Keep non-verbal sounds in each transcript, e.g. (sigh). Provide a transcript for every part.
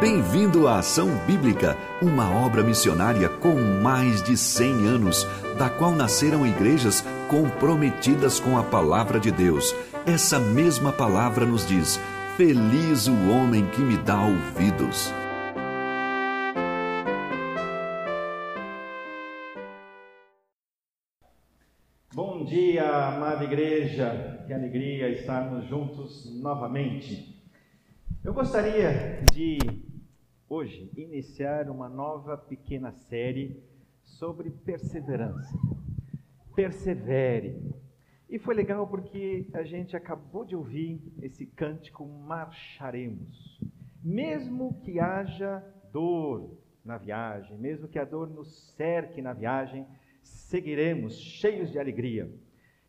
Bem-vindo à Ação Bíblica, uma obra missionária com mais de 100 anos, da qual nasceram igrejas comprometidas com a palavra de Deus. Essa mesma palavra nos diz: Feliz o homem que me dá ouvidos. Bom dia, amada igreja. Que alegria estarmos juntos novamente. Eu gostaria de hoje iniciar uma nova pequena série sobre perseverança. Persevere. E foi legal porque a gente acabou de ouvir esse cântico Marcharemos. Mesmo que haja dor na viagem, mesmo que a dor nos cerque na viagem, seguiremos cheios de alegria.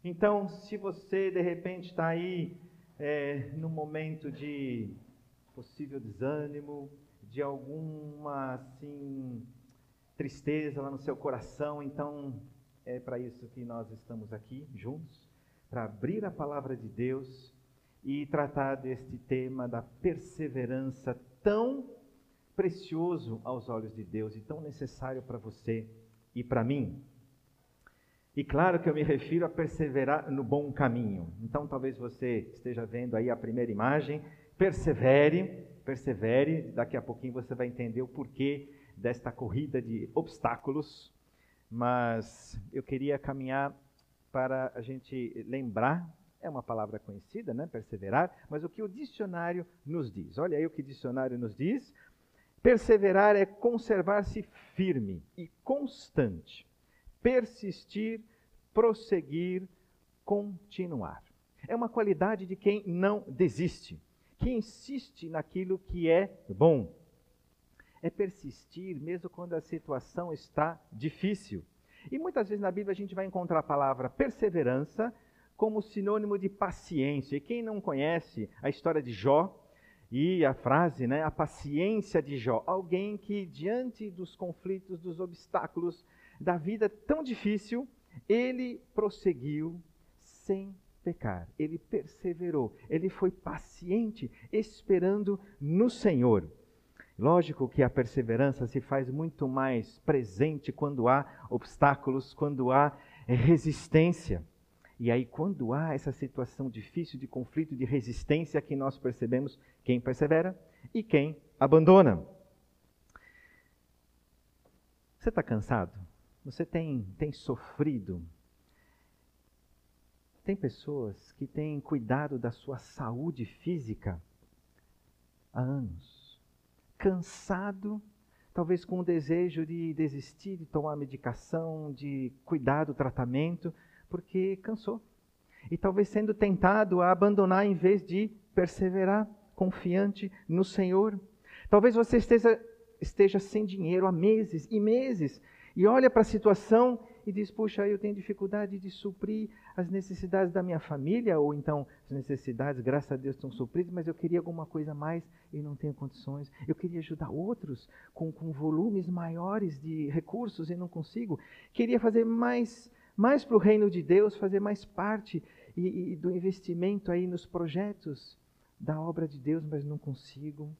Então, se você de repente está aí é, no momento de possível desânimo, de alguma assim tristeza lá no seu coração, então é para isso que nós estamos aqui juntos, para abrir a palavra de Deus e tratar deste tema da perseverança tão precioso aos olhos de Deus e tão necessário para você e para mim. E claro que eu me refiro a perseverar no bom caminho. Então talvez você esteja vendo aí a primeira imagem, persevere, persevere, daqui a pouquinho você vai entender o porquê desta corrida de obstáculos, mas eu queria caminhar para a gente lembrar, é uma palavra conhecida, né? Perseverar, mas o que o dicionário nos diz. Olha aí o que o dicionário nos diz. Perseverar é conservar-se firme e constante, persistir, prosseguir, continuar. É uma qualidade de quem não desiste, que insiste naquilo que é bom. É persistir mesmo quando a situação está difícil. E muitas vezes na Bíblia a gente vai encontrar a palavra perseverança como sinônimo de paciência. E quem não conhece a história de Jó e a frase, né, a paciência de Jó, alguém que diante dos conflitos, dos obstáculos da vida tão difícil, ele prosseguiu sem pecar. Ele perseverou, ele foi paciente, esperando no Senhor. Lógico que a perseverança se faz muito mais presente quando há obstáculos, quando há resistência. E aí, quando há essa situação difícil de conflito, de resistência, que nós percebemos quem persevera e quem abandona. Você está cansado? Você tem, tem sofrido? Tem pessoas que têm cuidado da sua saúde física há anos cansado, talvez com o desejo de desistir de tomar medicação, de cuidar do tratamento, porque cansou. E talvez sendo tentado a abandonar em vez de perseverar, confiante no Senhor. Talvez você esteja, esteja sem dinheiro há meses e meses e olha para a situação e diz: Puxa, eu tenho dificuldade de suprir as necessidades da minha família, ou então as necessidades, graças a Deus, estão supridas, mas eu queria alguma coisa a mais e não tenho condições. Eu queria ajudar outros com, com volumes maiores de recursos e não consigo. Queria fazer mais, mais para o reino de Deus, fazer mais parte e, e do investimento aí nos projetos da obra de Deus, mas não consigo.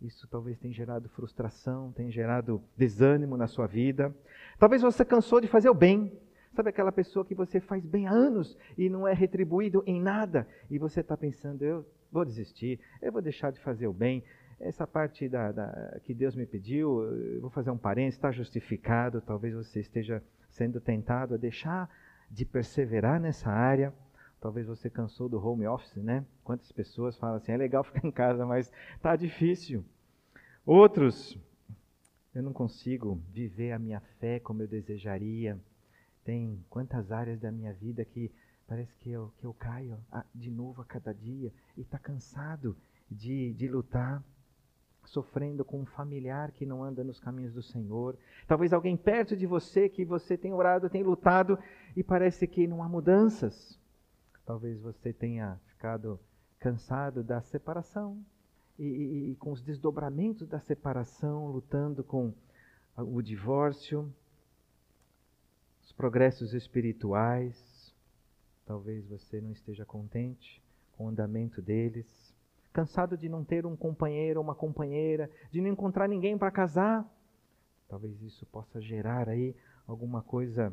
Isso talvez tenha gerado frustração, tenha gerado desânimo na sua vida. Talvez você cansou de fazer o bem. Sabe aquela pessoa que você faz bem há anos e não é retribuído em nada? E você está pensando, eu vou desistir, eu vou deixar de fazer o bem. Essa parte da, da que Deus me pediu, eu vou fazer um parênteses, está justificado. Talvez você esteja sendo tentado a deixar de perseverar nessa área. Talvez você cansou do home office, né? Quantas pessoas falam assim, é legal ficar em casa, mas está difícil. Outros, eu não consigo viver a minha fé como eu desejaria. Tem quantas áreas da minha vida que parece que eu, que eu caio de novo a cada dia e está cansado de, de lutar sofrendo com um familiar que não anda nos caminhos do Senhor. Talvez alguém perto de você que você tem orado, tem lutado e parece que não há mudanças. Talvez você tenha ficado cansado da separação e, e, e, com os desdobramentos da separação, lutando com o divórcio, progressos espirituais. Talvez você não esteja contente com o andamento deles. cansado de não ter um companheiro ou uma companheira, de não encontrar ninguém para casar. Talvez isso possa gerar aí alguma coisa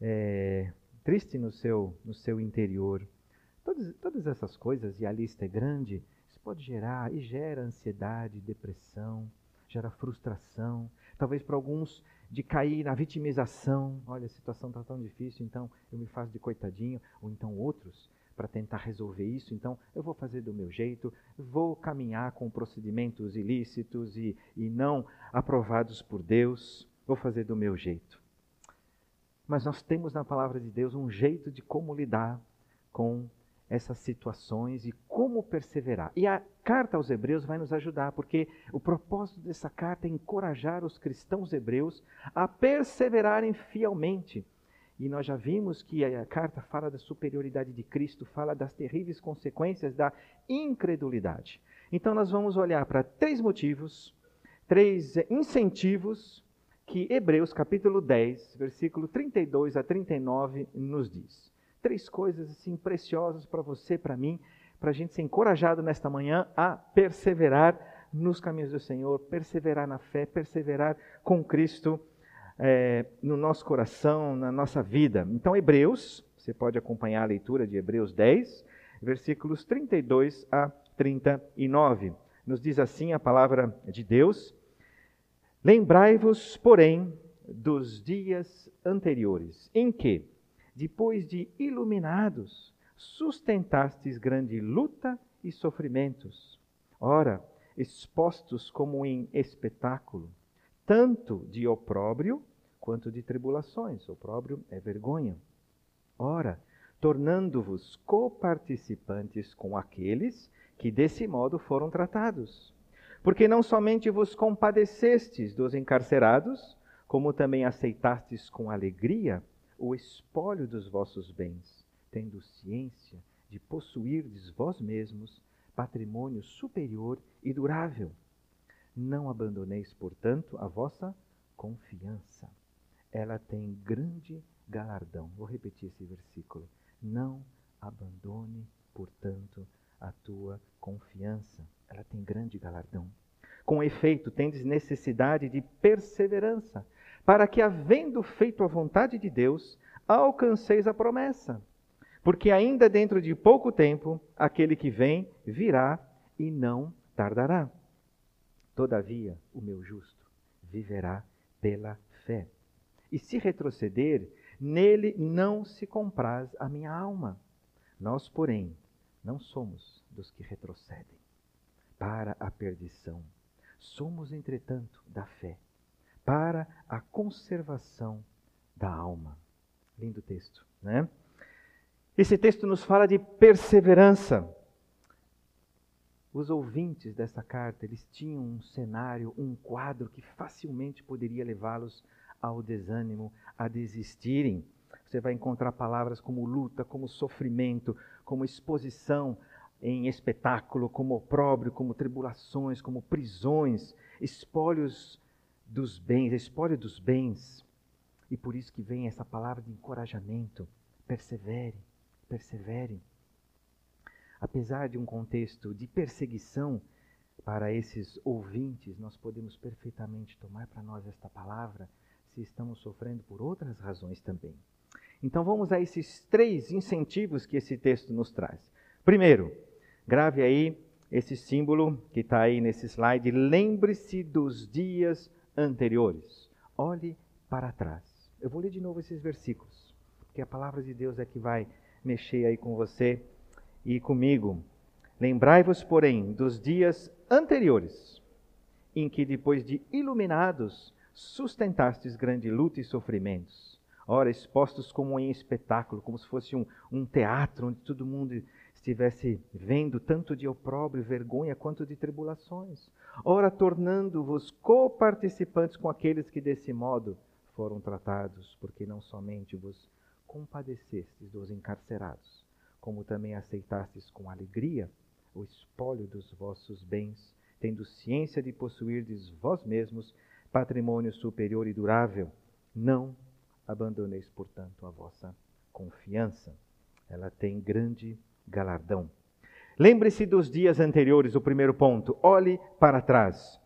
é, triste no seu, no seu interior. Todas, todas essas coisas, e a lista é grande, isso pode gerar e gera ansiedade, depressão, gera frustração, talvez para alguns de cair na vitimização. Olha, a situação está tão difícil, então eu me faço de coitadinho, ou então outros para tentar resolver isso, então eu vou fazer do meu jeito, vou caminhar com procedimentos ilícitos e, e não aprovados por Deus, vou fazer do meu jeito. Mas nós temos na palavra de Deus um jeito de como lidar com essas situações e como perseverar. E a carta aos Hebreus vai nos ajudar, porque o propósito dessa carta é encorajar os cristãos hebreus a perseverarem fielmente. E nós já vimos que a carta fala da superioridade de Cristo, fala das terríveis consequências da incredulidade. Então nós vamos olhar para três motivos, três incentivos que Hebreus capítulo 10, versículo 32 a 39 nos diz três coisas assim preciosas para você, para mim, para a gente ser encorajado nesta manhã a perseverar nos caminhos do Senhor, perseverar na fé, perseverar com Cristo é, no nosso coração, na nossa vida. Então, Hebreus, você pode acompanhar a leitura de Hebreus 10, versículos 32 a 39. Nos diz assim a palavra de Deus: Lembrai-vos, porém, dos dias anteriores, em que, depois de iluminados, sustentastes grande luta e sofrimentos. Ora, expostos como em espetáculo, tanto de opróbrio quanto de tribulações. Opróbrio é vergonha. Ora, tornando-vos coparticipantes com aqueles que desse modo foram tratados. Porque não somente vos compadecestes dos encarcerados, como também aceitastes com alegria o espólio dos vossos bens, tendo ciência de possuirdes vós mesmos patrimônio superior e durável. Não abandoneis, portanto, a vossa confiança. Ela tem grande galardão. Vou repetir esse versículo. Não abandone, portanto, a tua confiança. Ela tem grande galardão. Com efeito, tendes necessidade de perseverança, para que, havendo feito a vontade de Deus, alcanceis a promessa. Porque ainda dentro de pouco tempo, aquele que vem virá e não tardará. Todavia, o meu justo viverá pela fé. E se retroceder, nele não se compraz a minha alma. Nós, porém, não somos dos que retrocedem para a perdição. Somos, entretanto, da fé para a conservação da alma. Lindo texto, né? Esse texto nos fala de perseverança. Os ouvintes dessa carta, eles tinham um cenário, um quadro que facilmente poderia levá-los ao desânimo, a desistirem. Você vai encontrar palavras como luta, como sofrimento, como exposição em espetáculo, como opróbrio, como tribulações, como prisões, espólios dos bens, a espólio dos bens. E por isso que vem essa palavra de encorajamento. Persevere, persevere. Apesar de um contexto de perseguição para esses ouvintes, nós podemos perfeitamente tomar para nós esta palavra se estamos sofrendo por outras razões também. Então vamos a esses três incentivos que esse texto nos traz. Primeiro, grave aí esse símbolo que está aí nesse slide. Lembre-se dos dias anteriores. Olhe para trás. Eu vou ler de novo esses versículos, porque a palavra de Deus é que vai mexer aí com você e comigo. Lembrai-vos, porém, dos dias anteriores, em que, depois de iluminados, sustentastes grande luta e sofrimentos. Ora, expostos como em espetáculo, como se fosse um, um teatro onde todo mundo estivesse vendo tanto de opróbrio, vergonha, quanto de tribulações. Ora, tornando-vos coparticipantes com aqueles que desse modo foram tratados, porque não somente vos compadecestes dos encarcerados, como também aceitastes com alegria o espólio dos vossos bens, tendo ciência de possuirdes vós mesmos patrimônio superior e durável. Não abandoneis, portanto, a vossa confiança. Ela tem grande galardão. Lembre-se dos dias anteriores, o primeiro ponto. Olhe para trás.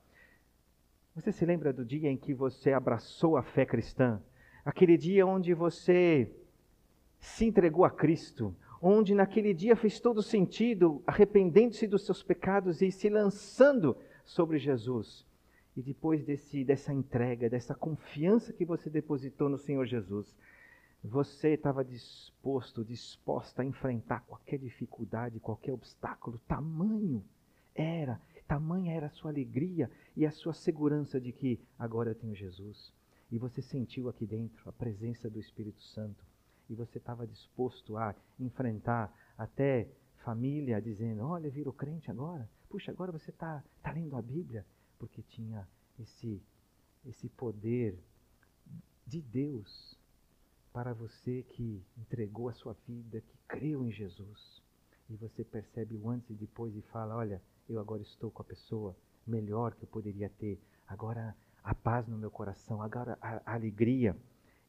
Você se lembra do dia em que você abraçou a fé cristã? Aquele dia onde você se entregou a Cristo, onde naquele dia fez todo sentido, arrependendo-se dos seus pecados e se lançando sobre Jesus. E depois desse, dessa entrega, dessa confiança que você depositou no Senhor Jesus, você estava disposto, disposta a enfrentar qualquer dificuldade, qualquer obstáculo, tamanho era, tamanha era a sua alegria e a sua segurança de que agora eu tenho Jesus. E você sentiu aqui dentro a presença do Espírito Santo. E você estava disposto a enfrentar até família dizendo: Olha, virou crente agora. Puxa, agora você está tá lendo a Bíblia. Porque tinha esse, esse poder de Deus para você que entregou a sua vida, que creu em Jesus. E você percebe o antes e depois e fala: Olha, eu agora estou com a pessoa melhor que eu poderia ter. Agora a paz no meu coração, agora a, a alegria.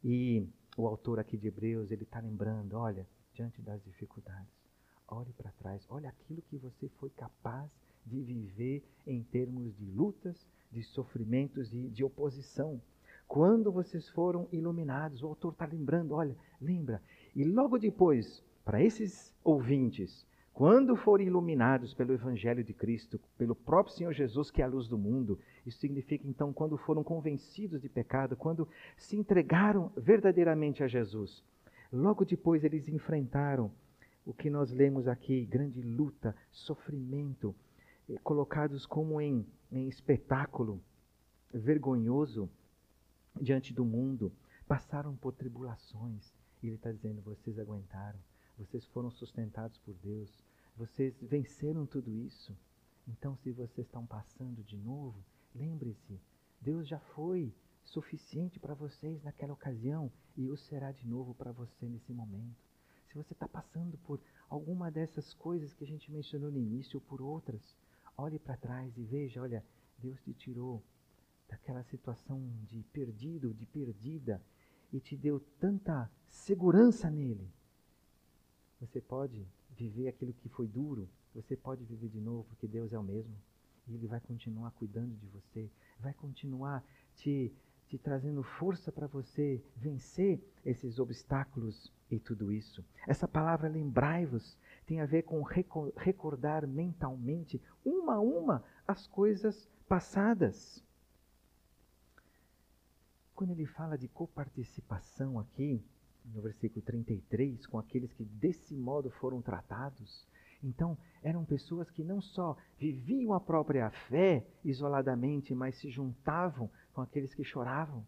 E o autor aqui de Hebreus, ele está lembrando: olha, diante das dificuldades, olhe para trás, olha aquilo que você foi capaz de viver em termos de lutas, de sofrimentos e de oposição. Quando vocês foram iluminados, o autor está lembrando, olha, lembra. E logo depois, para esses ouvintes, quando forem iluminados pelo Evangelho de Cristo, pelo próprio Senhor Jesus, que é a luz do mundo, isso significa então quando foram convencidos de pecado, quando se entregaram verdadeiramente a Jesus. Logo depois eles enfrentaram o que nós lemos aqui: grande luta, sofrimento, eh, colocados como em, em espetáculo vergonhoso diante do mundo, passaram por tribulações. E ele está dizendo: vocês aguentaram, vocês foram sustentados por Deus, vocês venceram tudo isso. Então, se vocês estão passando de novo, lembre-se: Deus já foi suficiente para vocês naquela ocasião e o será de novo para você nesse momento. Se você está passando por alguma dessas coisas que a gente mencionou no início ou por outras, olhe para trás e veja: olha, Deus te tirou daquela situação de perdido, de perdida, e te deu tanta segurança nele. Você pode viver aquilo que foi duro, você pode viver de novo, porque Deus é o mesmo. E Ele vai continuar cuidando de você, vai continuar te, te trazendo força para você vencer esses obstáculos e tudo isso. Essa palavra lembrai-vos tem a ver com recordar mentalmente, uma a uma, as coisas passadas. Quando ele fala de coparticipação aqui, no versículo 33, com aqueles que desse modo foram tratados, então eram pessoas que não só viviam a própria fé isoladamente, mas se juntavam com aqueles que choravam.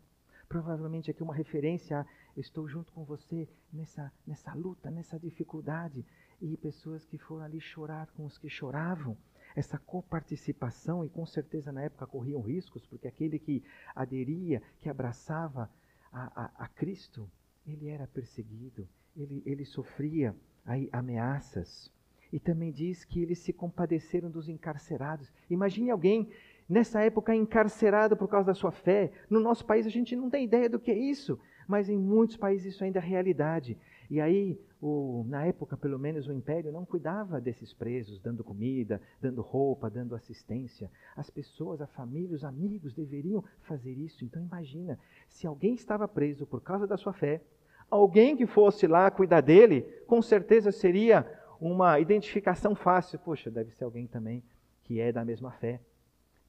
Provavelmente aqui uma referência a estou junto com você nessa, nessa luta, nessa dificuldade. E pessoas que foram ali chorar com os que choravam essa coparticipação, e com certeza na época corriam riscos, porque aquele que aderia, que abraçava a, a, a Cristo, ele era perseguido, ele, ele sofria aí, ameaças. E também diz que eles se compadeceram dos encarcerados. Imagine alguém nessa época encarcerado por causa da sua fé. No nosso país a gente não tem ideia do que é isso, mas em muitos países isso ainda é realidade. E aí, o, na época, pelo menos, o império não cuidava desses presos, dando comida, dando roupa, dando assistência. As pessoas, a família, os amigos deveriam fazer isso. Então, imagina, se alguém estava preso por causa da sua fé, alguém que fosse lá cuidar dele, com certeza seria uma identificação fácil. Poxa, deve ser alguém também que é da mesma fé.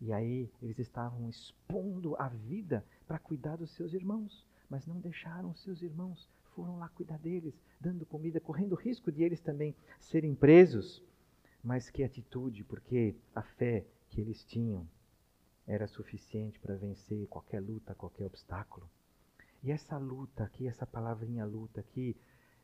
E aí, eles estavam expondo a vida para cuidar dos seus irmãos, mas não deixaram os seus irmãos foram lá cuidar deles, dando comida, correndo risco de eles também serem presos. Mas que atitude, porque a fé que eles tinham era suficiente para vencer qualquer luta, qualquer obstáculo. E essa luta aqui, essa palavrinha luta aqui,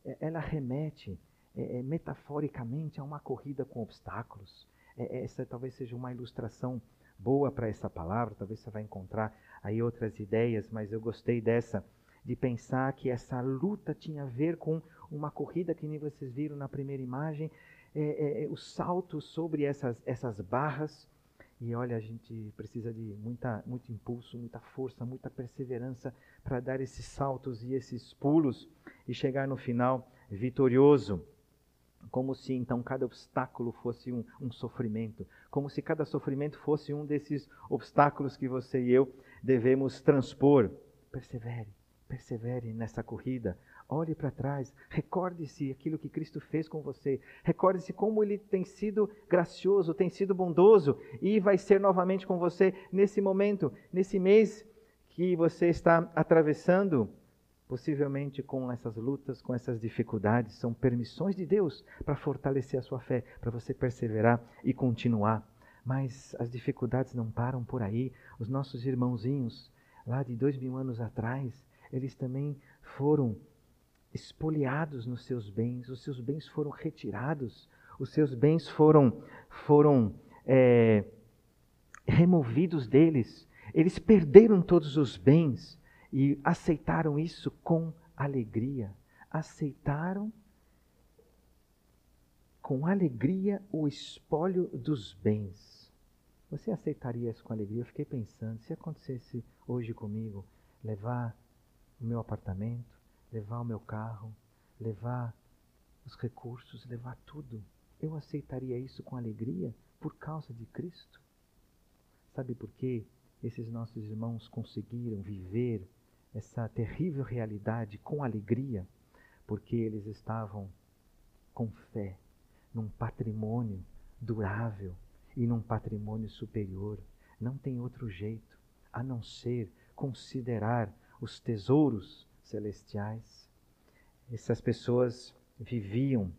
é, ela remete é, é, metaforicamente a uma corrida com obstáculos. É, é essa talvez seja uma ilustração boa para essa palavra, talvez você vai encontrar aí outras ideias, mas eu gostei dessa de pensar que essa luta tinha a ver com uma corrida que nem vocês viram na primeira imagem, é, é, é, o salto sobre essas, essas barras. E olha, a gente precisa de muita, muito impulso, muita força, muita perseverança para dar esses saltos e esses pulos e chegar no final vitorioso. como se então cada obstáculo fosse um, um, sofrimento, como se cada sofrimento fosse um desses obstáculos que você e eu devemos transpor. Persevere, persevere nessa corrida. Olhe para trás, recorde-se aquilo que Cristo fez com você, recorde-se como Ele tem sido gracioso, tem sido bondoso e vai ser novamente com você nesse momento, nesse mês que você está atravessando possivelmente com essas lutas, com essas dificuldades, são permissões de Deus para fortalecer a sua fé, para você perseverar e continuar. Mas as dificuldades não param por aí. Os nossos irmãozinhos, lá de dois mil anos atrás, eles também foram espoliados nos seus bens, os seus bens foram retirados, os seus bens foram, foram é, removidos deles. Eles perderam todos os bens e aceitaram isso com alegria. Aceitaram com alegria o espólio dos bens. Você aceitaria isso com alegria? Eu fiquei pensando, se acontecesse hoje comigo, levar o meu apartamento, levar o meu carro, levar os recursos, levar tudo, eu aceitaria isso com alegria por causa de Cristo? Sabe por quê? Esses nossos irmãos conseguiram viver essa terrível realidade com alegria, porque eles estavam com fé num patrimônio durável e num patrimônio superior. Não tem outro jeito a não ser considerar os tesouros celestiais. Essas pessoas viviam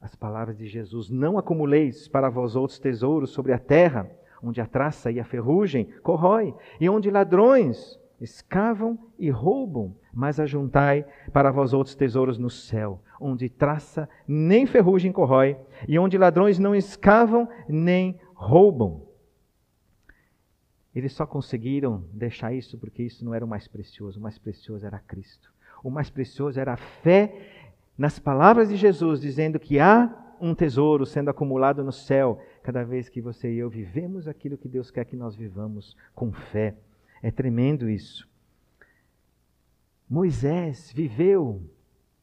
as palavras de Jesus: Não acumuleis para vós outros tesouros sobre a terra, onde a traça e a ferrugem corrói, e onde ladrões escavam e roubam, mas ajuntai para vós outros tesouros no céu, onde traça nem ferrugem corrói, e onde ladrões não escavam nem roubam. Eles só conseguiram deixar isso porque isso não era o mais precioso, o mais precioso era Cristo. O mais precioso era a fé nas palavras de Jesus, dizendo que há um tesouro sendo acumulado no céu, cada vez que você e eu vivemos aquilo que Deus quer que nós vivamos com fé. É tremendo isso. Moisés viveu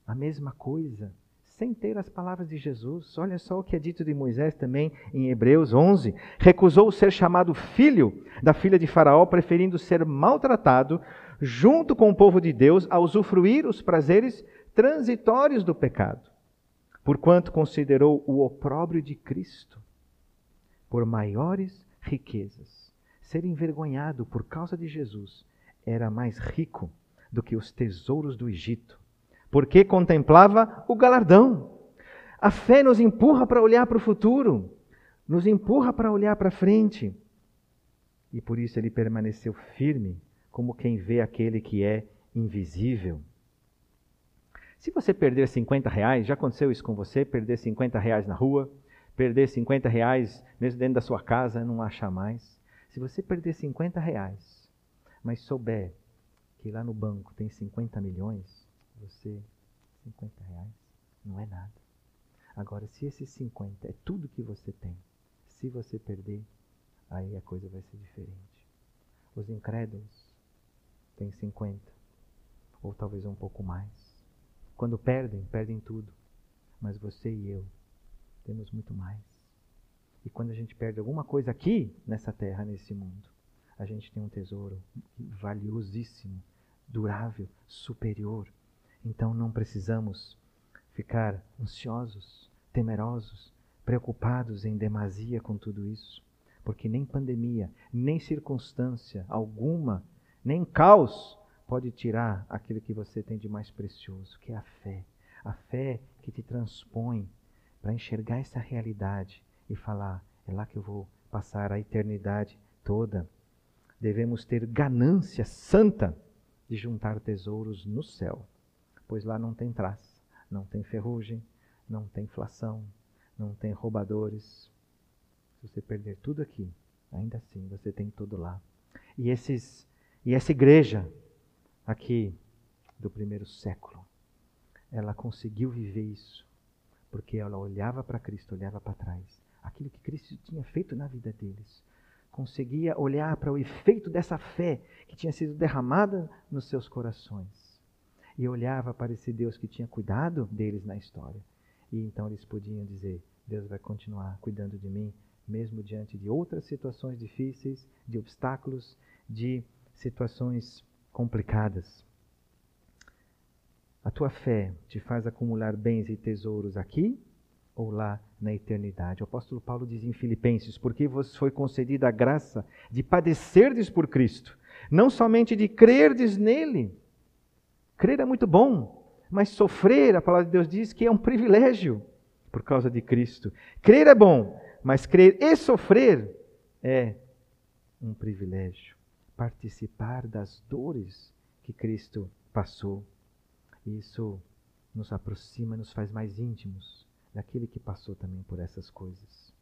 a mesma coisa sem ter as palavras de Jesus. Olha só o que é dito de Moisés também em Hebreus 11. Recusou ser chamado filho da filha de Faraó, preferindo ser maltratado junto com o povo de Deus a usufruir os prazeres transitórios do pecado, porquanto considerou o opróbrio de Cristo por maiores riquezas ser envergonhado por causa de Jesus era mais rico do que os tesouros do Egito, porque contemplava o galardão. A fé nos empurra para olhar para o futuro, nos empurra para olhar para frente. E por isso ele permaneceu firme, como quem vê aquele que é invisível. Se você perder 50 reais, já aconteceu isso com você? Perder 50 reais na rua, perder 50 reais mesmo dentro da sua casa, não achar mais. Se você perder 50 reais, mas souber que lá no banco tem 50 milhões, você, 50 reais não é nada. Agora, se esses 50 é tudo que você tem, se você perder, aí a coisa vai ser diferente. Os incrédulos têm 50, ou talvez um pouco mais. Quando perdem, perdem tudo. Mas você e eu temos muito mais. E quando a gente perde alguma coisa aqui nessa terra, nesse mundo, a gente tem um tesouro valiosíssimo, durável, superior. Então não precisamos ficar ansiosos, temerosos, preocupados em demasia com tudo isso, porque nem pandemia, nem circunstância alguma, nem caos pode tirar aquilo que você tem de mais precioso, que é a fé. A fé que te transpõe para enxergar essa realidade e falar: é lá que eu vou passar a eternidade toda. Devemos ter ganância santa de juntar tesouros no céu, pois lá não tem traça, não tem ferrugem, não tem inflação, não tem roubadores. Se você perder tudo aqui, ainda assim você tem tudo lá. E esses e essa igreja aqui do primeiro século, ela conseguiu viver isso, porque ela olhava para Cristo, olhava para trás aquilo que Cristo tinha feito na vida deles. Conseguia olhar para o efeito dessa fé que tinha sido derramada nos seus corações. E olhava para esse Deus que tinha cuidado deles na história. E então eles podiam dizer: Deus vai continuar cuidando de mim, mesmo diante de outras situações difíceis, de obstáculos, de situações complicadas. A tua fé te faz acumular bens e tesouros aqui ou lá na eternidade. O apóstolo Paulo diz em Filipenses: Porque vos foi concedida a graça de padecerdes por Cristo, não somente de crerdes nele. Crer é muito bom, mas sofrer, a palavra de Deus diz que é um privilégio por causa de Cristo. Crer é bom, mas crer e sofrer é um privilégio. Participar das dores que Cristo passou. Isso nos aproxima, nos faz mais íntimos daquele que passou também por essas coisas.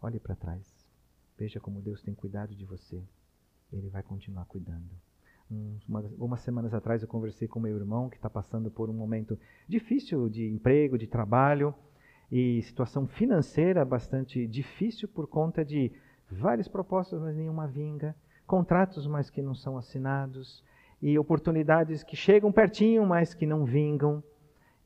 Olhe para trás. Veja como Deus tem cuidado de você. Ele vai continuar cuidando. Uma, umas semanas atrás eu conversei com meu irmão que está passando por um momento difícil de emprego, de trabalho e situação financeira bastante difícil por conta de várias propostas, mas nenhuma vinga, contratos, mas que não são assinados e oportunidades que chegam pertinho, mas que não vingam.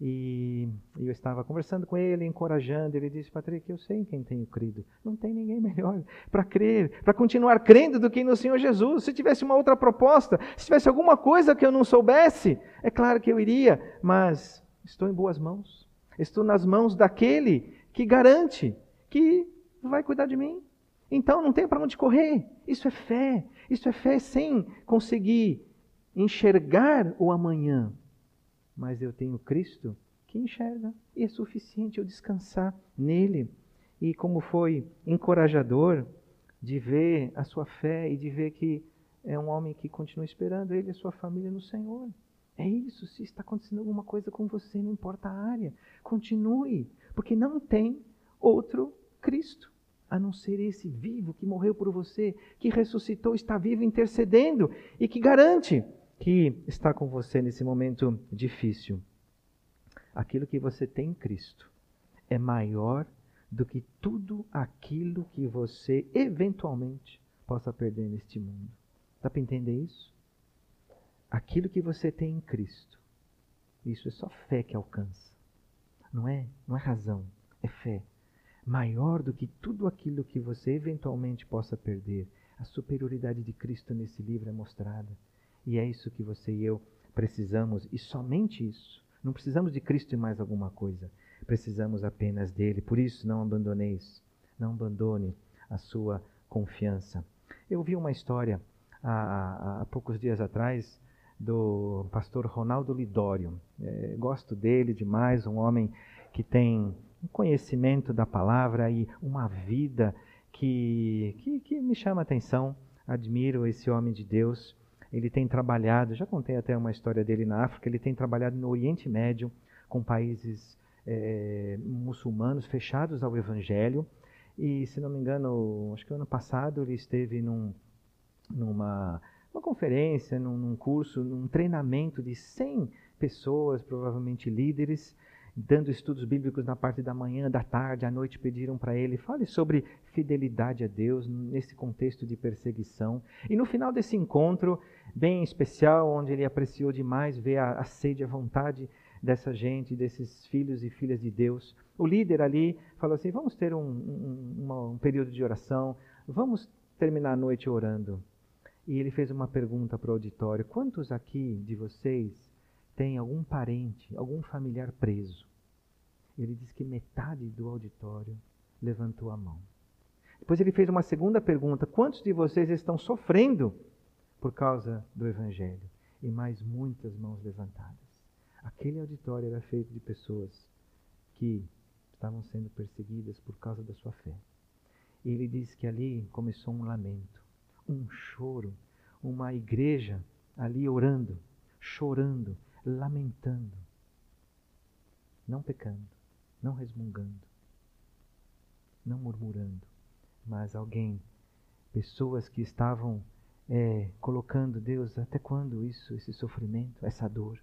E eu estava conversando com ele, encorajando. Ele disse: Patrick, eu sei em quem tenho crido. Não tem ninguém melhor para crer, para continuar crendo do que no Senhor Jesus. Se tivesse uma outra proposta, se tivesse alguma coisa que eu não soubesse, é claro que eu iria, mas estou em boas mãos. Estou nas mãos daquele que garante que vai cuidar de mim. Então não tem para onde correr. Isso é fé. Isso é fé sem conseguir enxergar o amanhã mas eu tenho Cristo que enxerga e é suficiente eu descansar nele. E como foi encorajador de ver a sua fé e de ver que é um homem que continua esperando ele e a sua família no Senhor. É isso, se está acontecendo alguma coisa com você, não importa a área, continue, porque não tem outro Cristo a não ser esse vivo que morreu por você, que ressuscitou, está vivo intercedendo e que garante que está com você nesse momento difícil. Aquilo que você tem em Cristo é maior do que tudo aquilo que você eventualmente possa perder neste mundo. Dá para entender isso? Aquilo que você tem em Cristo, isso é só fé que alcança. Não é, não é razão, é fé. Maior do que tudo aquilo que você eventualmente possa perder. A superioridade de Cristo nesse livro é mostrada. E é isso que você e eu precisamos, e somente isso. Não precisamos de Cristo e mais alguma coisa. Precisamos apenas dele. Por isso, não abandoneis, não abandone a sua confiança. Eu vi uma história há, há poucos dias atrás do pastor Ronaldo Lidório. É, gosto dele demais, um homem que tem um conhecimento da palavra e uma vida que, que, que me chama a atenção. Admiro esse homem de Deus. Ele tem trabalhado, já contei até uma história dele na África, ele tem trabalhado no Oriente Médio com países é, muçulmanos fechados ao Evangelho. E, se não me engano, acho que ano passado ele esteve num, numa uma conferência, num, num curso, num treinamento de 100 pessoas, provavelmente líderes, dando estudos bíblicos na parte da manhã, da tarde, à noite, pediram para ele, fale sobre fidelidade a Deus nesse contexto de perseguição. E no final desse encontro, bem especial, onde ele apreciou demais ver a, a sede, a vontade dessa gente, desses filhos e filhas de Deus, o líder ali falou assim: vamos ter um, um, uma, um período de oração, vamos terminar a noite orando. E ele fez uma pergunta para o auditório: quantos aqui de vocês tem algum parente, algum familiar preso. Ele diz que metade do auditório levantou a mão. Depois ele fez uma segunda pergunta: quantos de vocês estão sofrendo por causa do Evangelho? E mais muitas mãos levantadas. Aquele auditório era feito de pessoas que estavam sendo perseguidas por causa da sua fé. E ele diz que ali começou um lamento, um choro, uma igreja ali orando, chorando, lamentando, não pecando, não resmungando, não murmurando, mas alguém, pessoas que estavam é, colocando Deus, até quando isso, esse sofrimento, essa dor?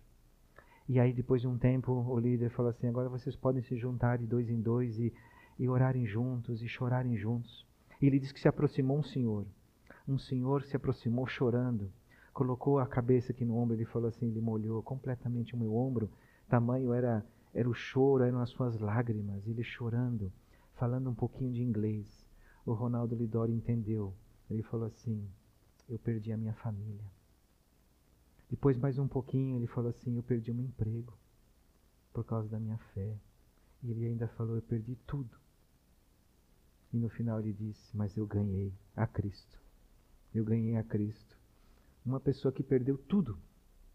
E aí, depois de um tempo, o líder falou assim: agora vocês podem se juntar de dois em dois e, e orarem juntos e chorarem juntos. E ele disse que se aproximou um senhor. Um senhor se aproximou chorando colocou a cabeça aqui no ombro, ele falou assim, ele molhou completamente o meu ombro, tamanho era era o choro, eram as suas lágrimas, ele chorando, falando um pouquinho de inglês. O Ronaldo Lidori entendeu. Ele falou assim: Eu perdi a minha família. Depois, mais um pouquinho, ele falou assim: Eu perdi meu emprego por causa da minha fé. E ele ainda falou: Eu perdi tudo. E no final ele disse: Mas eu ganhei a Cristo. Eu ganhei a Cristo. Uma pessoa que perdeu tudo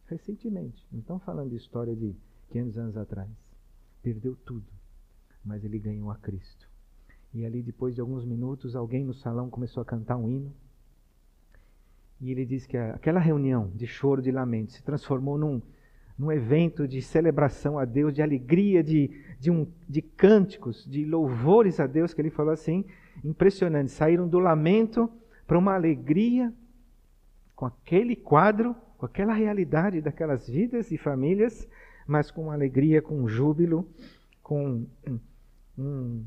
recentemente. Não estamos falando de história de 500 anos atrás. Perdeu tudo, mas ele ganhou a Cristo. E ali, depois de alguns minutos, alguém no salão começou a cantar um hino. E ele disse que aquela reunião de choro, de lamento, se transformou num, num evento de celebração a Deus, de alegria, de, de, um, de cânticos, de louvores a Deus, que ele falou assim, impressionante. Saíram do lamento para uma alegria com aquele quadro, com aquela realidade daquelas vidas e famílias, mas com alegria, com júbilo, com um,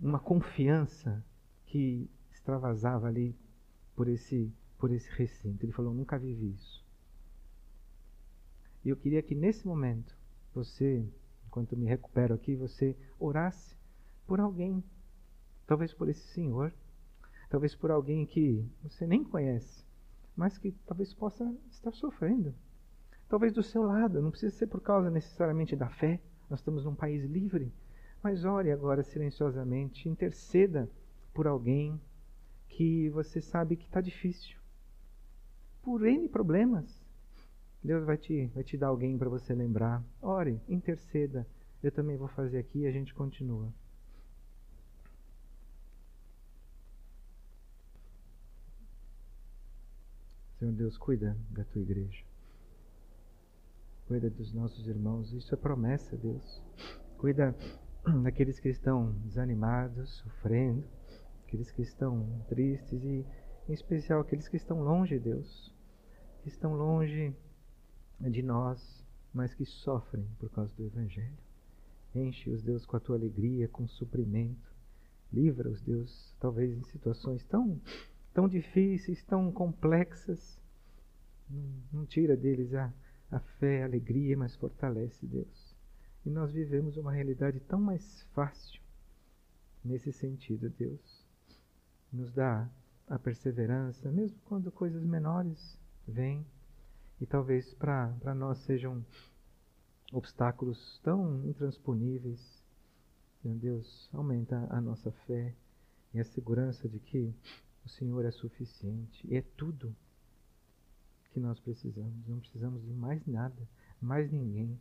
uma confiança que extravasava ali por esse, por esse recinto. Ele falou: Nunca vivi isso. E eu queria que nesse momento, você, enquanto me recupero aqui, você orasse por alguém, talvez por esse senhor, talvez por alguém que você nem conhece, mas que talvez possa estar sofrendo talvez do seu lado, não precisa ser por causa necessariamente da fé, nós estamos num país livre, mas ore agora silenciosamente, interceda por alguém que você sabe que está difícil, por N problemas. Deus vai te, vai te dar alguém para você lembrar. Ore, interceda. Eu também vou fazer aqui e a gente continua. Senhor Deus, cuida da tua igreja. Cuida dos nossos irmãos. Isso é promessa, Deus. Cuida daqueles que estão desanimados, sofrendo, aqueles que estão tristes e, em especial, aqueles que estão longe, Deus. Que estão longe de nós, mas que sofrem por causa do Evangelho. Enche-os, Deus, com a tua alegria, com suprimento. Livra-os, Deus, talvez em situações tão, tão difíceis, tão complexas. Não, tira deles a a fé, a alegria, mas fortalece Deus. E nós vivemos uma realidade tão mais fácil nesse sentido, Deus. Nos dá a perseverança, mesmo quando coisas menores vêm e talvez para nós sejam obstáculos tão intransponíveis. Meu Deus, aumenta a nossa fé e a segurança de que o Senhor é suficiente é tudo que nós precisamos. Não precisamos de mais nada, mais ninguém,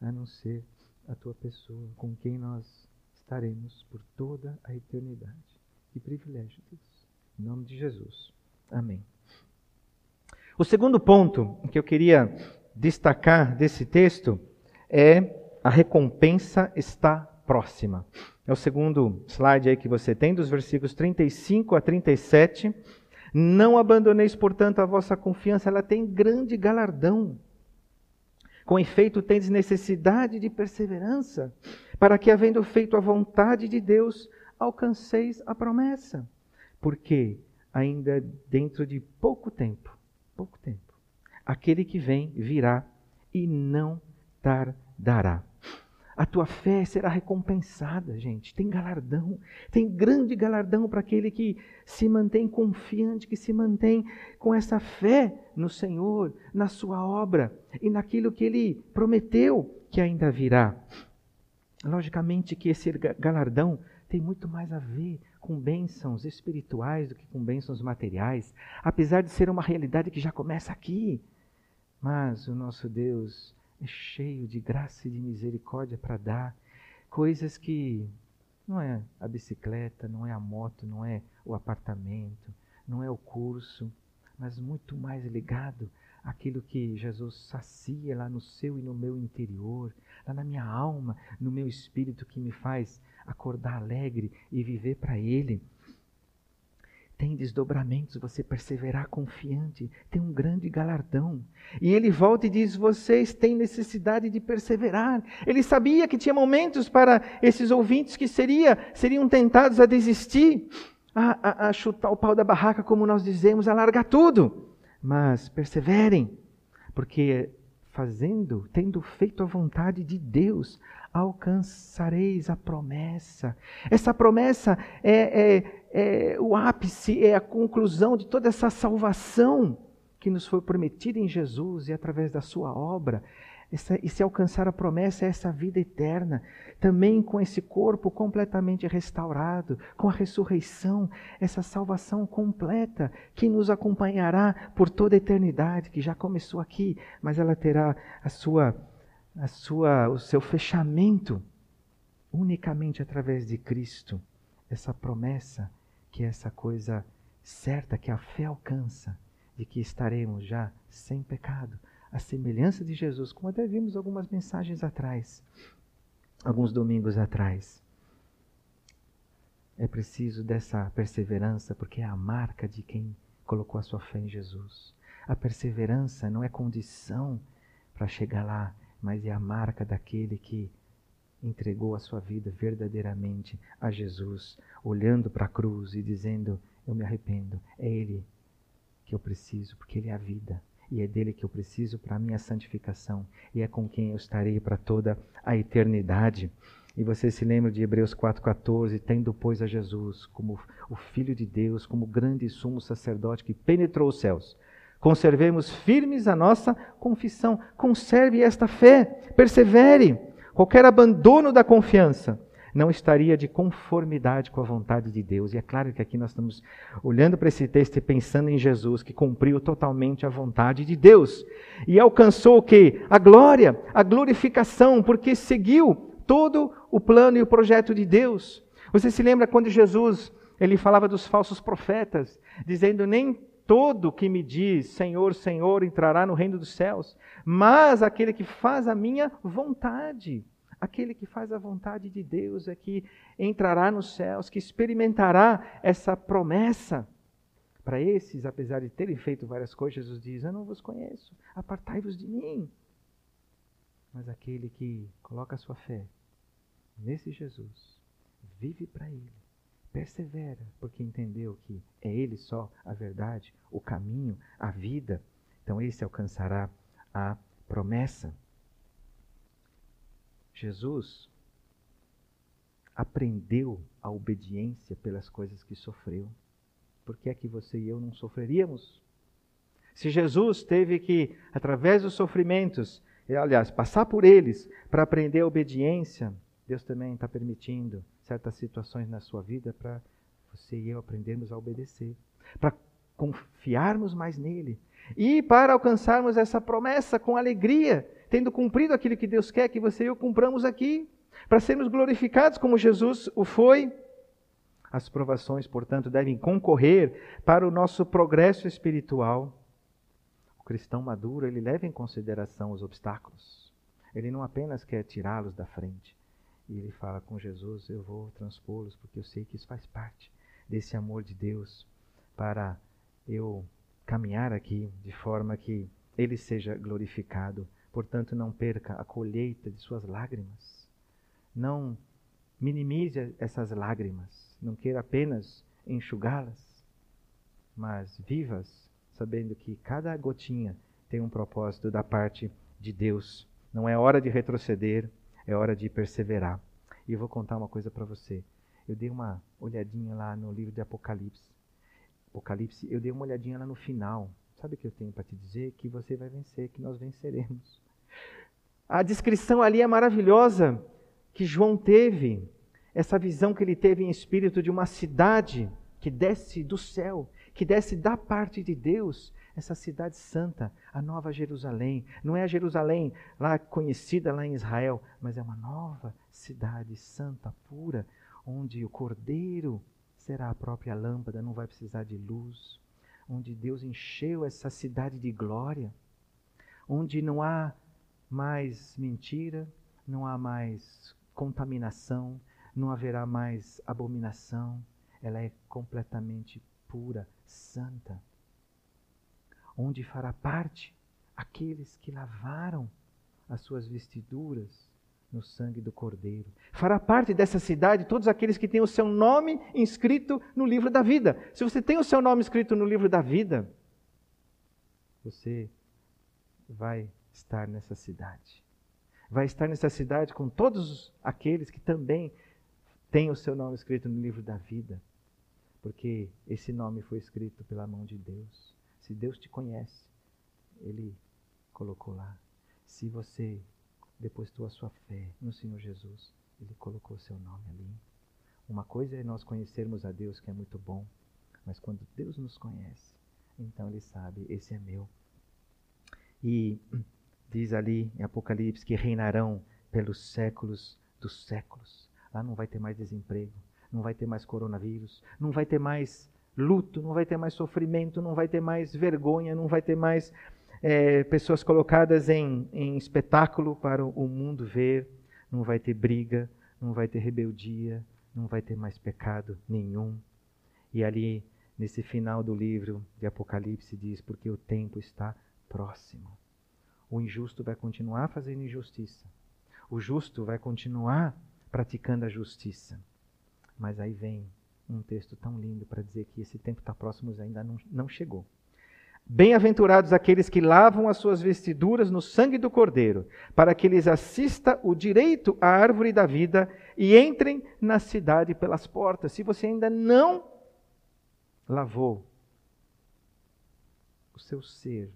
a não ser a tua pessoa, com quem nós estaremos por toda a eternidade. Que privilégio, Deus. Em nome de Jesus. Amém. O segundo ponto que eu queria destacar desse texto é a recompensa está próxima. É o segundo slide aí que você tem, dos versículos 35 a 37. Não abandoneis, portanto, a vossa confiança, ela tem grande galardão. Com efeito, tendes necessidade de perseverança, para que, havendo feito a vontade de Deus, alcanceis a promessa. Porque ainda dentro de pouco tempo, pouco tempo, aquele que vem virá e não tardará. A tua fé será recompensada, gente. Tem galardão, tem grande galardão para aquele que se mantém confiante, que se mantém com essa fé no Senhor, na Sua obra e naquilo que Ele prometeu que ainda virá. Logicamente que esse galardão tem muito mais a ver com bênçãos espirituais do que com bênçãos materiais, apesar de ser uma realidade que já começa aqui. Mas o nosso Deus é cheio de graça e de misericórdia para dar. Coisas que não é a bicicleta, não é a moto, não é o apartamento, não é o curso, mas muito mais ligado àquilo que Jesus sacia lá no seu e no meu interior, lá na minha alma, no meu espírito que me faz acordar alegre e viver para Ele tem desdobramentos, você perseverar confiante, tem um grande galardão. E ele volta e diz: Vocês têm necessidade de perseverar. Ele sabia que tinha momentos para esses ouvintes que seria, seriam tentados a desistir, a, a, a chutar o pau da barraca, como nós dizemos, a largar tudo. Mas perseverem, porque fazendo, tendo feito a vontade de Deus, alcançareis a promessa. Essa promessa é, é, é, o ápice, é a conclusão de toda essa salvação que nos foi prometida em Jesus e através da sua obra. Essa, e se alcançar a promessa é essa vida eterna, também com esse corpo completamente restaurado, com a ressurreição, essa salvação completa que nos acompanhará por toda a eternidade, que já começou aqui, mas ela terá a sua, a sua, o seu fechamento unicamente através de Cristo. Essa promessa, que é essa coisa certa que a fé alcança, de que estaremos já sem pecado a semelhança de Jesus, como até vimos algumas mensagens atrás, alguns domingos atrás. É preciso dessa perseverança, porque é a marca de quem colocou a sua fé em Jesus. A perseverança não é condição para chegar lá, mas é a marca daquele que entregou a sua vida verdadeiramente a Jesus, olhando para a cruz e dizendo: Eu me arrependo, é Ele que eu preciso, porque Ele é a vida e é dele que eu preciso para a minha santificação, e é com quem eu estarei para toda a eternidade. E você se lembra de Hebreus 4,14, tendo, pois, a Jesus como o Filho de Deus, como grande sumo sacerdote que penetrou os céus. Conservemos firmes a nossa confissão, conserve esta fé, persevere. Qualquer abandono da confiança não estaria de conformidade com a vontade de Deus. E é claro que aqui nós estamos olhando para esse texto e pensando em Jesus, que cumpriu totalmente a vontade de Deus. E alcançou o que? A glória, a glorificação, porque seguiu todo o plano e o projeto de Deus. Você se lembra quando Jesus ele falava dos falsos profetas, dizendo: Nem todo que me diz Senhor, Senhor entrará no reino dos céus, mas aquele que faz a minha vontade. Aquele que faz a vontade de Deus é que entrará nos céus, que experimentará essa promessa. Para esses, apesar de terem feito várias coisas, Jesus diz: Eu não vos conheço, apartai-vos de mim. Mas aquele que coloca a sua fé nesse Jesus, vive para Ele, persevera, porque entendeu que é Ele só a verdade, o caminho, a vida, então esse alcançará a promessa. Jesus aprendeu a obediência pelas coisas que sofreu. Por que é que você e eu não sofreríamos? Se Jesus teve que, através dos sofrimentos, aliás, passar por eles para aprender a obediência, Deus também está permitindo certas situações na sua vida para você e eu aprendermos a obedecer, para confiarmos mais nele e para alcançarmos essa promessa com alegria tendo cumprido aquilo que Deus quer que você e eu cumpramos aqui, para sermos glorificados como Jesus o foi. As provações, portanto, devem concorrer para o nosso progresso espiritual. O cristão maduro, ele leva em consideração os obstáculos. Ele não apenas quer tirá-los da frente. E ele fala com Jesus: Eu vou transpô-los, porque eu sei que isso faz parte desse amor de Deus para eu caminhar aqui de forma que ele seja glorificado Portanto, não perca a colheita de suas lágrimas. Não minimize essas lágrimas. Não queira apenas enxugá-las, mas vivas, sabendo que cada gotinha tem um propósito da parte de Deus. Não é hora de retroceder, é hora de perseverar. E eu vou contar uma coisa para você. Eu dei uma olhadinha lá no livro de Apocalipse. Apocalipse, eu dei uma olhadinha lá no final. Sabe o que eu tenho para te dizer? Que você vai vencer, que nós venceremos. A descrição ali é maravilhosa que João teve, essa visão que ele teve em espírito de uma cidade que desce do céu, que desce da parte de Deus, essa cidade santa, a nova Jerusalém. Não é a Jerusalém lá conhecida lá em Israel, mas é uma nova cidade santa, pura, onde o Cordeiro será a própria lâmpada, não vai precisar de luz, onde Deus encheu essa cidade de glória, onde não há mais mentira, não há mais contaminação, não haverá mais abominação. Ela é completamente pura, santa. Onde fará parte aqueles que lavaram as suas vestiduras no sangue do Cordeiro. Fará parte dessa cidade todos aqueles que têm o seu nome inscrito no livro da vida. Se você tem o seu nome escrito no livro da vida, você vai estar nessa cidade. vai estar nessa cidade com todos aqueles que também têm o seu nome escrito no livro da vida. Porque esse nome foi escrito pela mão de Deus. Se Deus te conhece, Ele colocou lá. Se você depositou a sua fé no Senhor Jesus, Ele colocou o seu nome ali. Uma coisa é nós conhecermos a Deus, que é muito bom, mas quando Deus nos conhece, então Ele sabe, esse é meu. E (clears throat) diz ali em Apocalipse que reinarão pelos séculos dos séculos. Lá não vai ter mais desemprego, não vai ter mais coronavírus, não vai ter mais luto, não vai ter mais sofrimento, não vai ter mais vergonha, não vai ter mais é, pessoas colocadas em, em espetáculo para o mundo ver, não vai ter briga, não vai ter rebeldia, não vai ter mais pecado nenhum. E ali, nesse final do livro de Apocalipse, diz: porque o tempo está próximo. O injusto vai continuar fazendo injustiça. O justo vai continuar praticando a justiça. Mas aí vem um texto tão lindo para dizer que esse tempo está próximo ainda não, não chegou. Bem-aventurados aqueles que lavam as suas vestiduras no sangue do Cordeiro, para que lhes assista o direito à árvore da vida e entrem na cidade pelas portas. Se você ainda não lavou o seu ser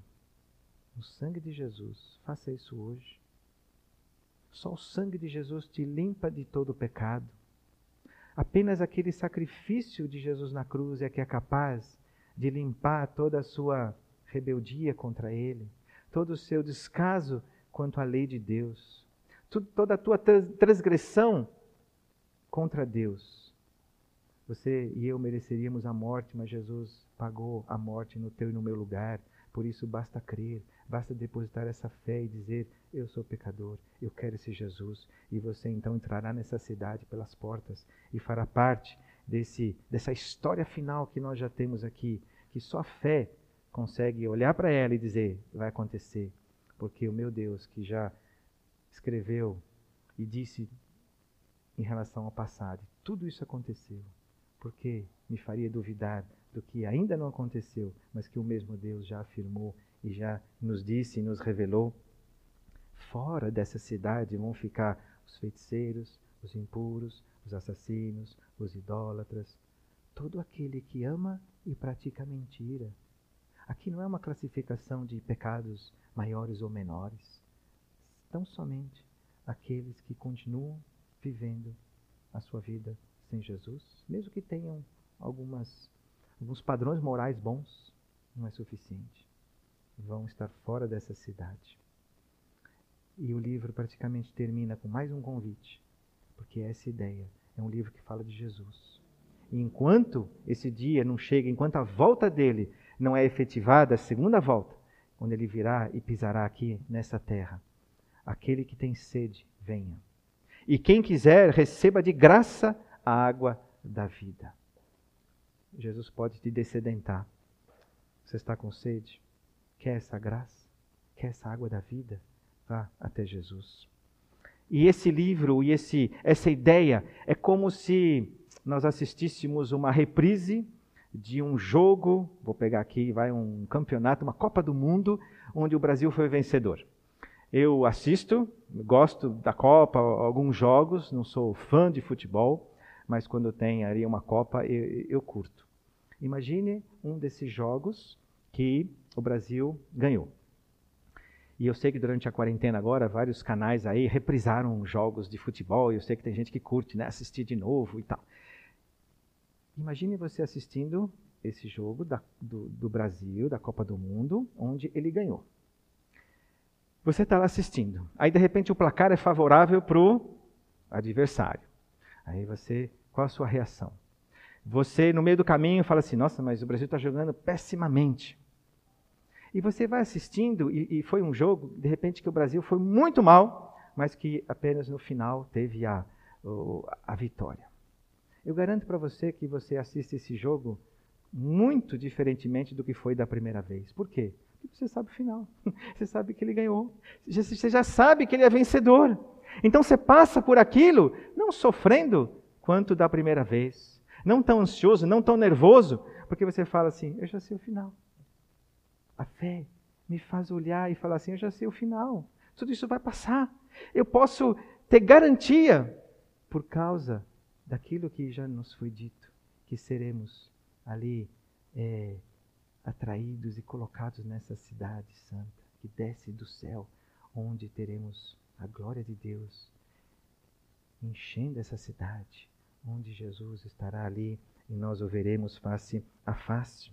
no sangue de Jesus, faça isso hoje. Só o sangue de Jesus te limpa de todo o pecado. Apenas aquele sacrifício de Jesus na cruz é que é capaz de limpar toda a sua rebeldia contra Ele, todo o seu descaso quanto à lei de Deus, toda a tua transgressão contra Deus. Você e eu mereceríamos a morte, mas Jesus pagou a morte no teu e no meu lugar. Por isso basta crer, basta depositar essa fé e dizer: Eu sou pecador, eu quero esse Jesus. E você então entrará nessa cidade pelas portas e fará parte desse, dessa história final que nós já temos aqui, que só a fé consegue olhar para ela e dizer: Vai acontecer. Porque o meu Deus, que já escreveu e disse em relação ao passado, tudo isso aconteceu. Porque me faria duvidar do que ainda não aconteceu, mas que o mesmo Deus já afirmou e já nos disse e nos revelou. Fora dessa cidade vão ficar os feiticeiros, os impuros, os assassinos, os idólatras, todo aquele que ama e pratica mentira. Aqui não é uma classificação de pecados maiores ou menores, tão somente aqueles que continuam vivendo a sua vida sem Jesus, mesmo que tenham algumas, alguns padrões morais bons, não é suficiente. Vão estar fora dessa cidade. E o livro praticamente termina com mais um convite, porque essa ideia é um livro que fala de Jesus. E enquanto esse dia não chega, enquanto a volta dele não é efetivada, a segunda volta, quando ele virá e pisará aqui nessa terra, aquele que tem sede, venha. E quem quiser, receba de graça a água da vida. Jesus pode te descedentar. Você está com sede? Quer essa graça? Quer essa água da vida? Vá até Jesus. E esse livro e esse, essa ideia é como se nós assistíssemos uma reprise de um jogo, vou pegar aqui, vai um campeonato, uma Copa do Mundo, onde o Brasil foi vencedor. Eu assisto, gosto da Copa, alguns jogos, não sou fã de futebol, mas quando tem ali uma Copa, eu, eu curto. Imagine um desses jogos que o Brasil ganhou. E eu sei que durante a quarentena agora, vários canais aí reprisaram jogos de futebol, e eu sei que tem gente que curte, né, assistir de novo e tal. Imagine você assistindo esse jogo da, do, do Brasil, da Copa do Mundo, onde ele ganhou. Você está lá assistindo. Aí, de repente, o placar é favorável para o adversário. Aí você, qual a sua reação? Você, no meio do caminho, fala assim: Nossa, mas o Brasil está jogando pessimamente. E você vai assistindo, e, e, foi um jogo, de repente, que o Brasil foi muito mal, mas que apenas no final teve a, a vitória. Eu garanto para você que você assiste esse jogo muito diferentemente do que foi da primeira vez. Por quê? Porque você sabe o final. (laughs) Você sabe que ele ganhou. Você já sabe que ele é vencedor. Então você passa por aquilo não sofrendo quanto da primeira vez. Não tão ansioso, não tão nervoso, porque você fala assim: eu já sei o final. A fé me faz olhar e falar assim: eu já sei o final. Tudo isso vai passar. Eu posso ter garantia por causa daquilo que já nos foi dito, que seremos ali é, atraídos e colocados nessa cidade santa que desce do céu, onde teremos a glória de Deus enchendo essa cidade, onde Jesus estará ali e nós o veremos face a face.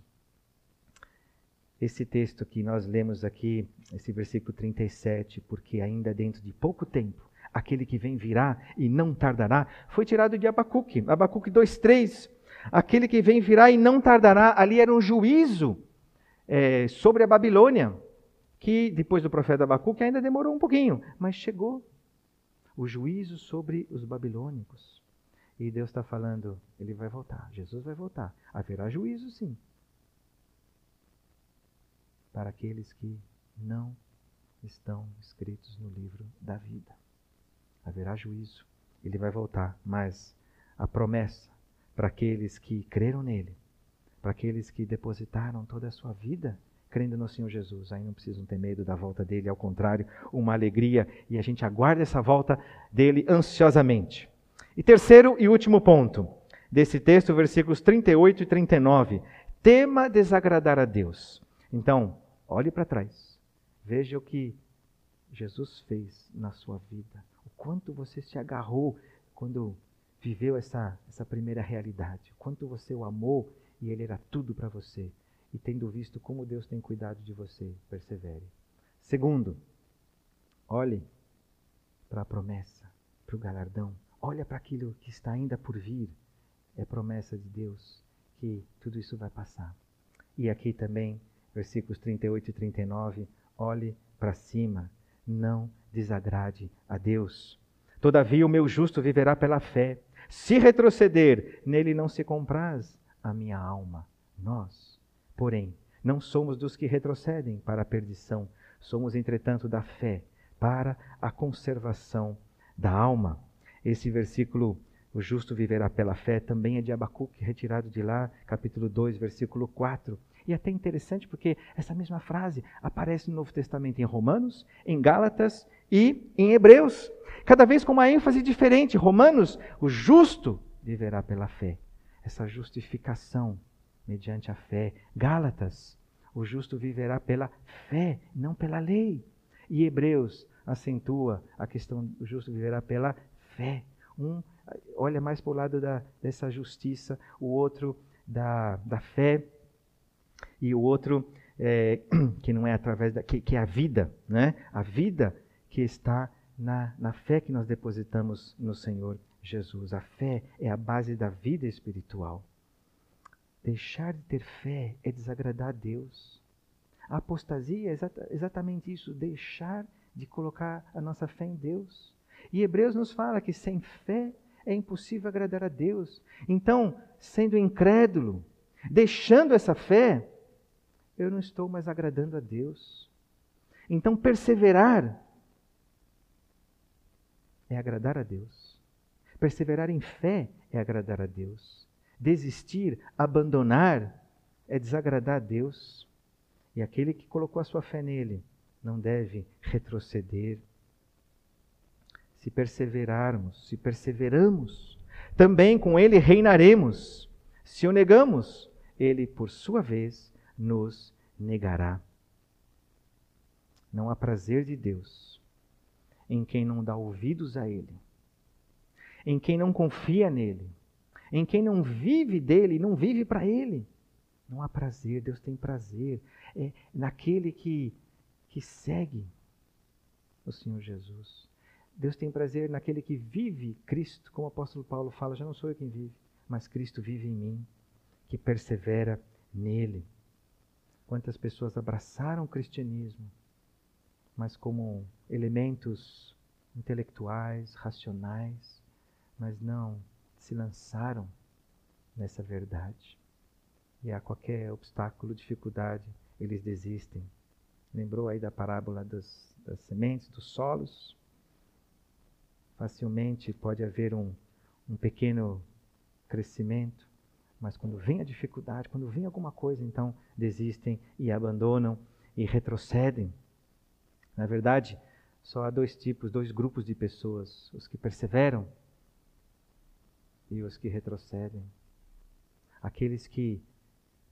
Esse texto que nós lemos aqui, esse versículo 37, porque ainda dentro de pouco tempo, aquele que vem virá e não tardará, foi tirado de Abacuque, Abacuque 2,3. Aquele que vem virá e não tardará, ali era um juízo é, sobre a Babilônia, que depois do profeta Abacuque ainda demorou um pouquinho, mas chegou o juízo sobre os babilônicos. E Deus está falando, ele vai voltar, Jesus vai voltar. Haverá juízo, sim, para aqueles que não estão escritos no livro da vida. Haverá juízo, ele vai voltar, mas a promessa para aqueles que creram nele, para aqueles que depositaram toda a sua vida crendo no Senhor Jesus. Aí não precisam ter medo da volta dele, ao contrário, uma alegria e a gente aguarda essa volta dele ansiosamente. E terceiro e último ponto desse texto, versículos 38 e 39. Tema desagradar a Deus. Então, olhe para trás. Veja o que Jesus fez na sua vida. O quanto você se agarrou quando viveu essa, essa primeira realidade. O quanto você o amou e ele era tudo para você e tendo visto como Deus tem cuidado de você, persevere. Segundo, olhe para a promessa, para o galardão. Olha para aquilo que está ainda por vir. É promessa de Deus que tudo isso vai passar. E aqui também, versículos 38 e 39, olhe para cima, não desagrade a Deus. Todavia o meu justo viverá pela fé. Se retroceder, nele não se compraz a minha alma. Nós Porém, não somos dos que retrocedem para a perdição, somos, entretanto, da fé para a conservação da alma. Esse versículo, o justo viverá pela fé, também é de Abacuque, retirado de lá, capítulo 2, versículo 4. E é até interessante porque essa mesma frase aparece no Novo Testamento em Romanos, em Gálatas e em Hebreus. Cada vez com uma ênfase diferente. Romanos, o justo viverá pela fé. Essa justificação mediante a fé. Gálatas, o justo viverá pela fé, não pela lei. E Hebreus acentua a questão do justo viverá pela fé. Um olha mais para o lado da, dessa justiça, o outro da, da fé, e o outro é, (clears throat) que não é através da. Que, que é a vida, né? A vida que está na, na fé que nós depositamos no Senhor Jesus. A fé é a base da vida espiritual. Deixar de ter fé é desagradar a Deus. A apostasia é exata, exatamente isso, deixar de colocar a nossa fé em Deus. E Hebreus nos fala que sem fé é impossível agradar a Deus. Então, sendo incrédulo, deixando essa fé, eu não estou mais agradando a Deus. Então, perseverar é agradar a Deus. Perseverar em fé é agradar a Deus. Desistir, abandonar, é desagradar a Deus. E aquele que colocou a sua fé nele não deve retroceder. Se perseverarmos, se perseveramos, também com ele reinaremos. Se o negamos, ele, por sua vez, nos negará. Não há prazer de Deus em quem não dá ouvidos a Ele, em quem não confia nele, em quem não vive dele, não vive para ele. Não há prazer, Deus tem prazer é naquele que, que segue o Senhor Jesus. Deus tem prazer naquele que vive Cristo, como o apóstolo Paulo fala, já não sou eu quem vive, mas Cristo vive em mim, que persevera nele. Quantas pessoas abraçaram o cristianismo, mas como elementos intelectuais, racionais, mas não se lançaram nessa verdade. E a qualquer obstáculo, dificuldade, eles desistem. Lembrou aí da parábola das, das sementes, dos solos? Facilmente pode haver um, um pequeno crescimento, mas quando vem a dificuldade, quando vem alguma coisa, então desistem e abandonam e retrocedem. Na verdade, Só há dois tipos, dois grupos de pessoas: os que perseveram e os que retrocedem. Aqueles que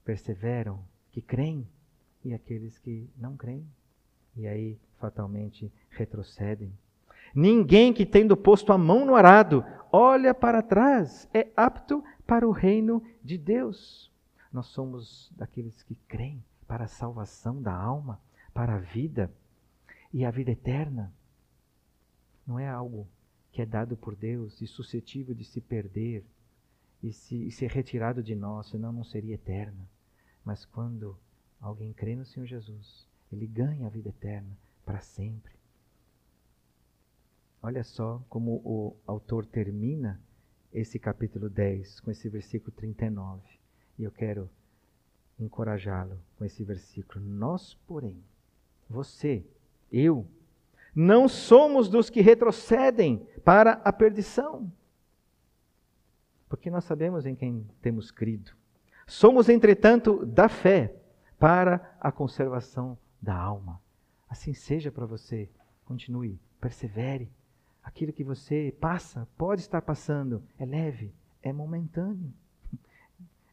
perseveram, que creem, e aqueles que não creem. E aí, fatalmente, retrocedem. Ninguém que, tendo posto a mão no arado, olha para trás, é apto para o reino de Deus. Nós somos daqueles que creem para a salvação da alma, para a vida. E a vida eterna não é algo que é dado por Deus e suscetível de se perder e, se, e ser retirado de nós, senão não seria eterna. Mas quando alguém crê no Senhor Jesus, ele ganha a vida eterna para sempre. Olha só como o autor termina esse capítulo 10 com esse versículo 39. E eu quero encorajá-lo com esse versículo. Nós, porém, você, eu, não somos dos que retrocedem para a perdição. Porque nós sabemos em quem temos crido. Somos, entretanto, da fé para a conservação da alma. Assim seja para você. Continue, persevere. Aquilo que você passa, pode estar passando, é leve, é momentâneo.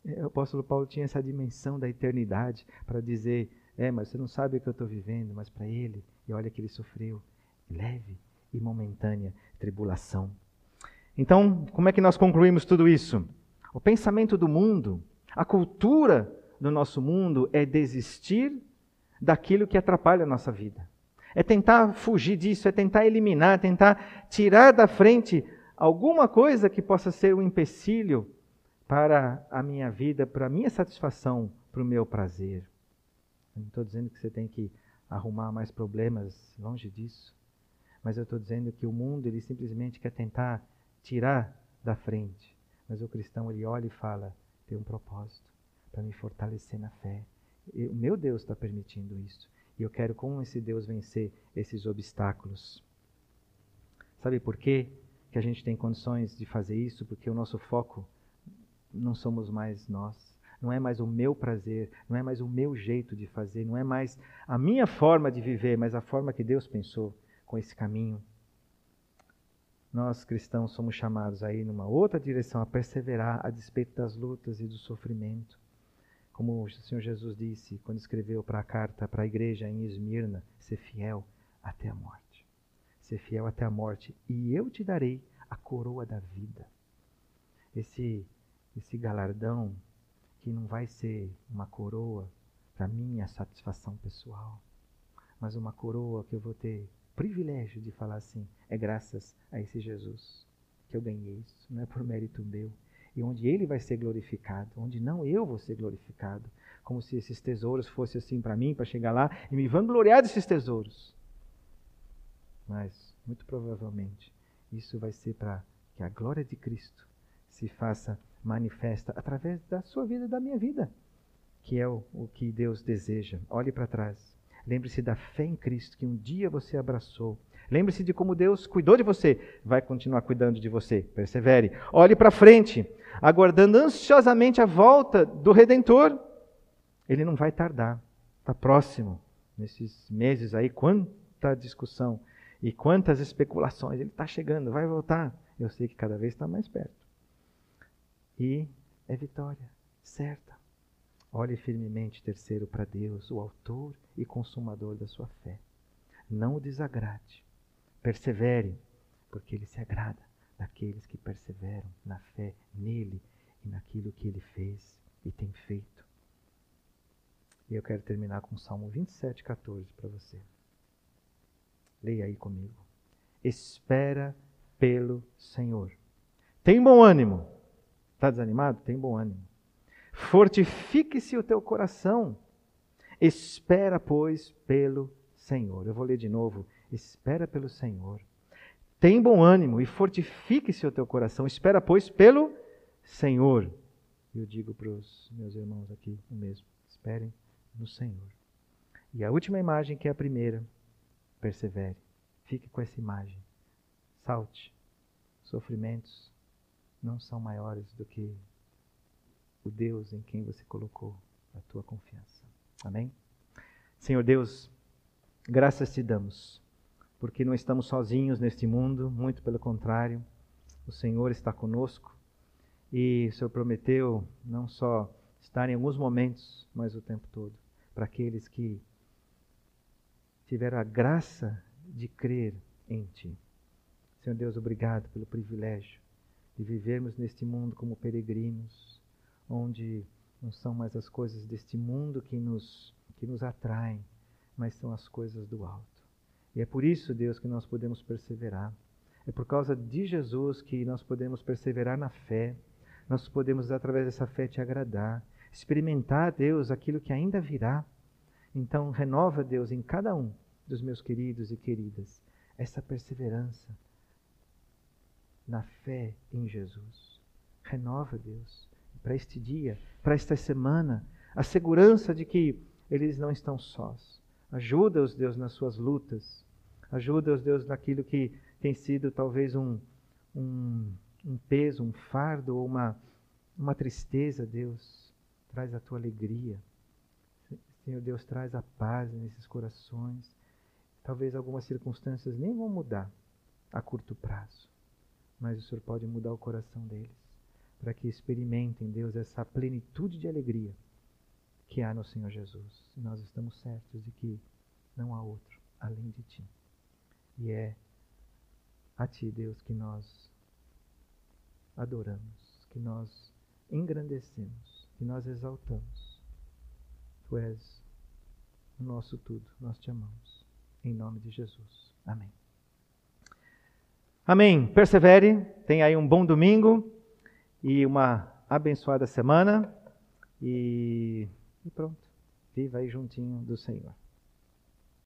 O apóstolo Paulo tinha essa dimensão da eternidade para dizer: é, mas você não sabe o que eu estou vivendo, mas para ele, e olha que ele sofreu, leve e momentânea tribulação. Então, como é que nós concluímos tudo isso? O pensamento do mundo, a cultura do nosso mundo é desistir daquilo que atrapalha a nossa vida. É tentar fugir disso, é tentar eliminar, tentar tirar da frente alguma coisa que possa ser um empecilho para a minha vida, para a minha satisfação, para o meu prazer. Eu não estou dizendo que você tem que arrumar mais problemas, longe disso. Mas eu estou dizendo que o mundo ele simplesmente quer tentar tirar da frente. Mas o cristão ele olha e fala: tem um propósito para me fortalecer na fé. O meu Deus está permitindo isso. E eu quero, com esse Deus, vencer esses obstáculos. Sabe por quê que a gente tem condições de fazer isso? Porque o nosso foco não somos mais nós. Não é mais o meu prazer, não é mais o meu jeito de fazer, não é mais a minha forma de viver, mas a forma que Deus pensou com esse caminho. Nós cristãos somos chamados aí numa outra direção, a perseverar a despeito das lutas e do sofrimento. Como o Senhor Jesus disse quando escreveu para a carta para a igreja em Esmirna, ser fiel até a morte. Ser fiel até a morte, e eu te darei a coroa da vida. Esse esse galardão que não vai ser uma coroa para minha satisfação pessoal, mas uma coroa que eu vou ter privilégio de falar assim, é graças a esse Jesus que eu ganhei isso, não é por mérito meu. E onde ele vai ser glorificado, onde não eu vou ser glorificado, como se esses tesouros fossem assim para mim, para chegar lá e me vangloriar desses tesouros. Mas, muito provavelmente, isso vai ser para que a glória de Cristo se faça manifesta através da sua vida e da minha vida, que é o, o que Deus deseja. Olhe para trás. Lembre-se da fé em Cristo que um dia você abraçou. Lembre-se de como Deus cuidou de você, vai continuar cuidando de você. Persevere. Olhe para frente, aguardando ansiosamente a volta do Redentor. Ele não vai tardar, está próximo. Nesses meses aí, quanta discussão e quantas especulações. Ele está chegando, vai voltar. Eu sei que cada vez está mais perto e é vitória certa. Olhe firmemente, terceiro, para Deus, o Autor e Consumador da sua fé. Não o desagrade. Persevere, porque Ele se agrada daqueles que perseveram na fé nele e naquilo que Ele fez e tem feito. E eu quero terminar com o Salmo 27, 14 para você. Leia aí comigo. Espera pelo Senhor. Tem bom ânimo Está desanimado? Tem bom ânimo. Fortifique-se o teu coração. Espera, pois, pelo Senhor. Eu vou ler de novo. Espera pelo Senhor. Tem bom ânimo e fortifique-se o teu coração. Espera, pois, pelo Senhor. Eu digo para os meus irmãos aqui o mesmo. Esperem no Senhor. E a última imagem, que é a primeira, persevere. Fique com essa imagem. Salte. Sofrimentos, não são maiores do que o Deus em quem você colocou a tua confiança. Amém? Senhor Deus, graças te damos, porque não estamos sozinhos neste mundo, muito pelo contrário, o Senhor está conosco e o Senhor prometeu não só estar em alguns momentos, mas o tempo todo, para aqueles que tiveram a graça de crer em Ti. Senhor Deus, obrigado pelo privilégio de vivermos neste mundo como peregrinos, onde não são mais as coisas deste mundo que nos, que nos atraem, mas são as coisas do alto. E é por isso, Deus, que nós podemos perseverar. É por causa de Jesus que nós podemos perseverar na fé. Nós podemos, através dessa fé, te agradar. Experimentar, Deus, aquilo que ainda virá. Então, renova, Deus, em cada um dos meus queridos e queridas, essa perseverança na fé em Jesus. Renova, Deus, para este dia, para esta semana, a segurança de que eles não estão sós. Ajuda-os, Deus, nas suas lutas. Ajuda-os, Deus, naquilo que tem sido talvez um, um, um peso, um fardo ou uma, uma tristeza, Deus. Traz a tua alegria. Senhor Deus, traz a paz nesses corações. Talvez algumas circunstâncias nem vão mudar a curto prazo, mas o Senhor pode mudar o coração deles, para que experimentem, Deus, essa plenitude de alegria que há no Senhor Jesus. E nós estamos certos de que não há outro além de Ti. E é a Ti, Deus, que nós adoramos, que nós engrandecemos, que nós exaltamos. Tu és o nosso tudo, nós te amamos. Em nome de Jesus. Amém. Amém. Persevere, tenha aí um bom domingo e uma abençoada semana. E e pronto. Viva aí juntinho do Senhor.